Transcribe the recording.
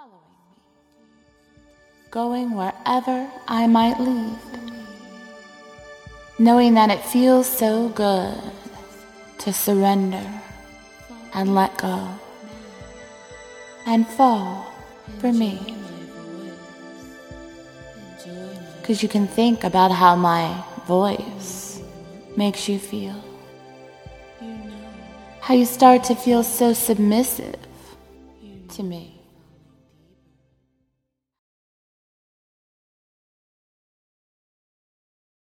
following me, going wherever I might lead, knowing that it feels so good to surrender and let go and fall for me. Because you can think about how my voice makes you feel. How you start to feel so submissive to me.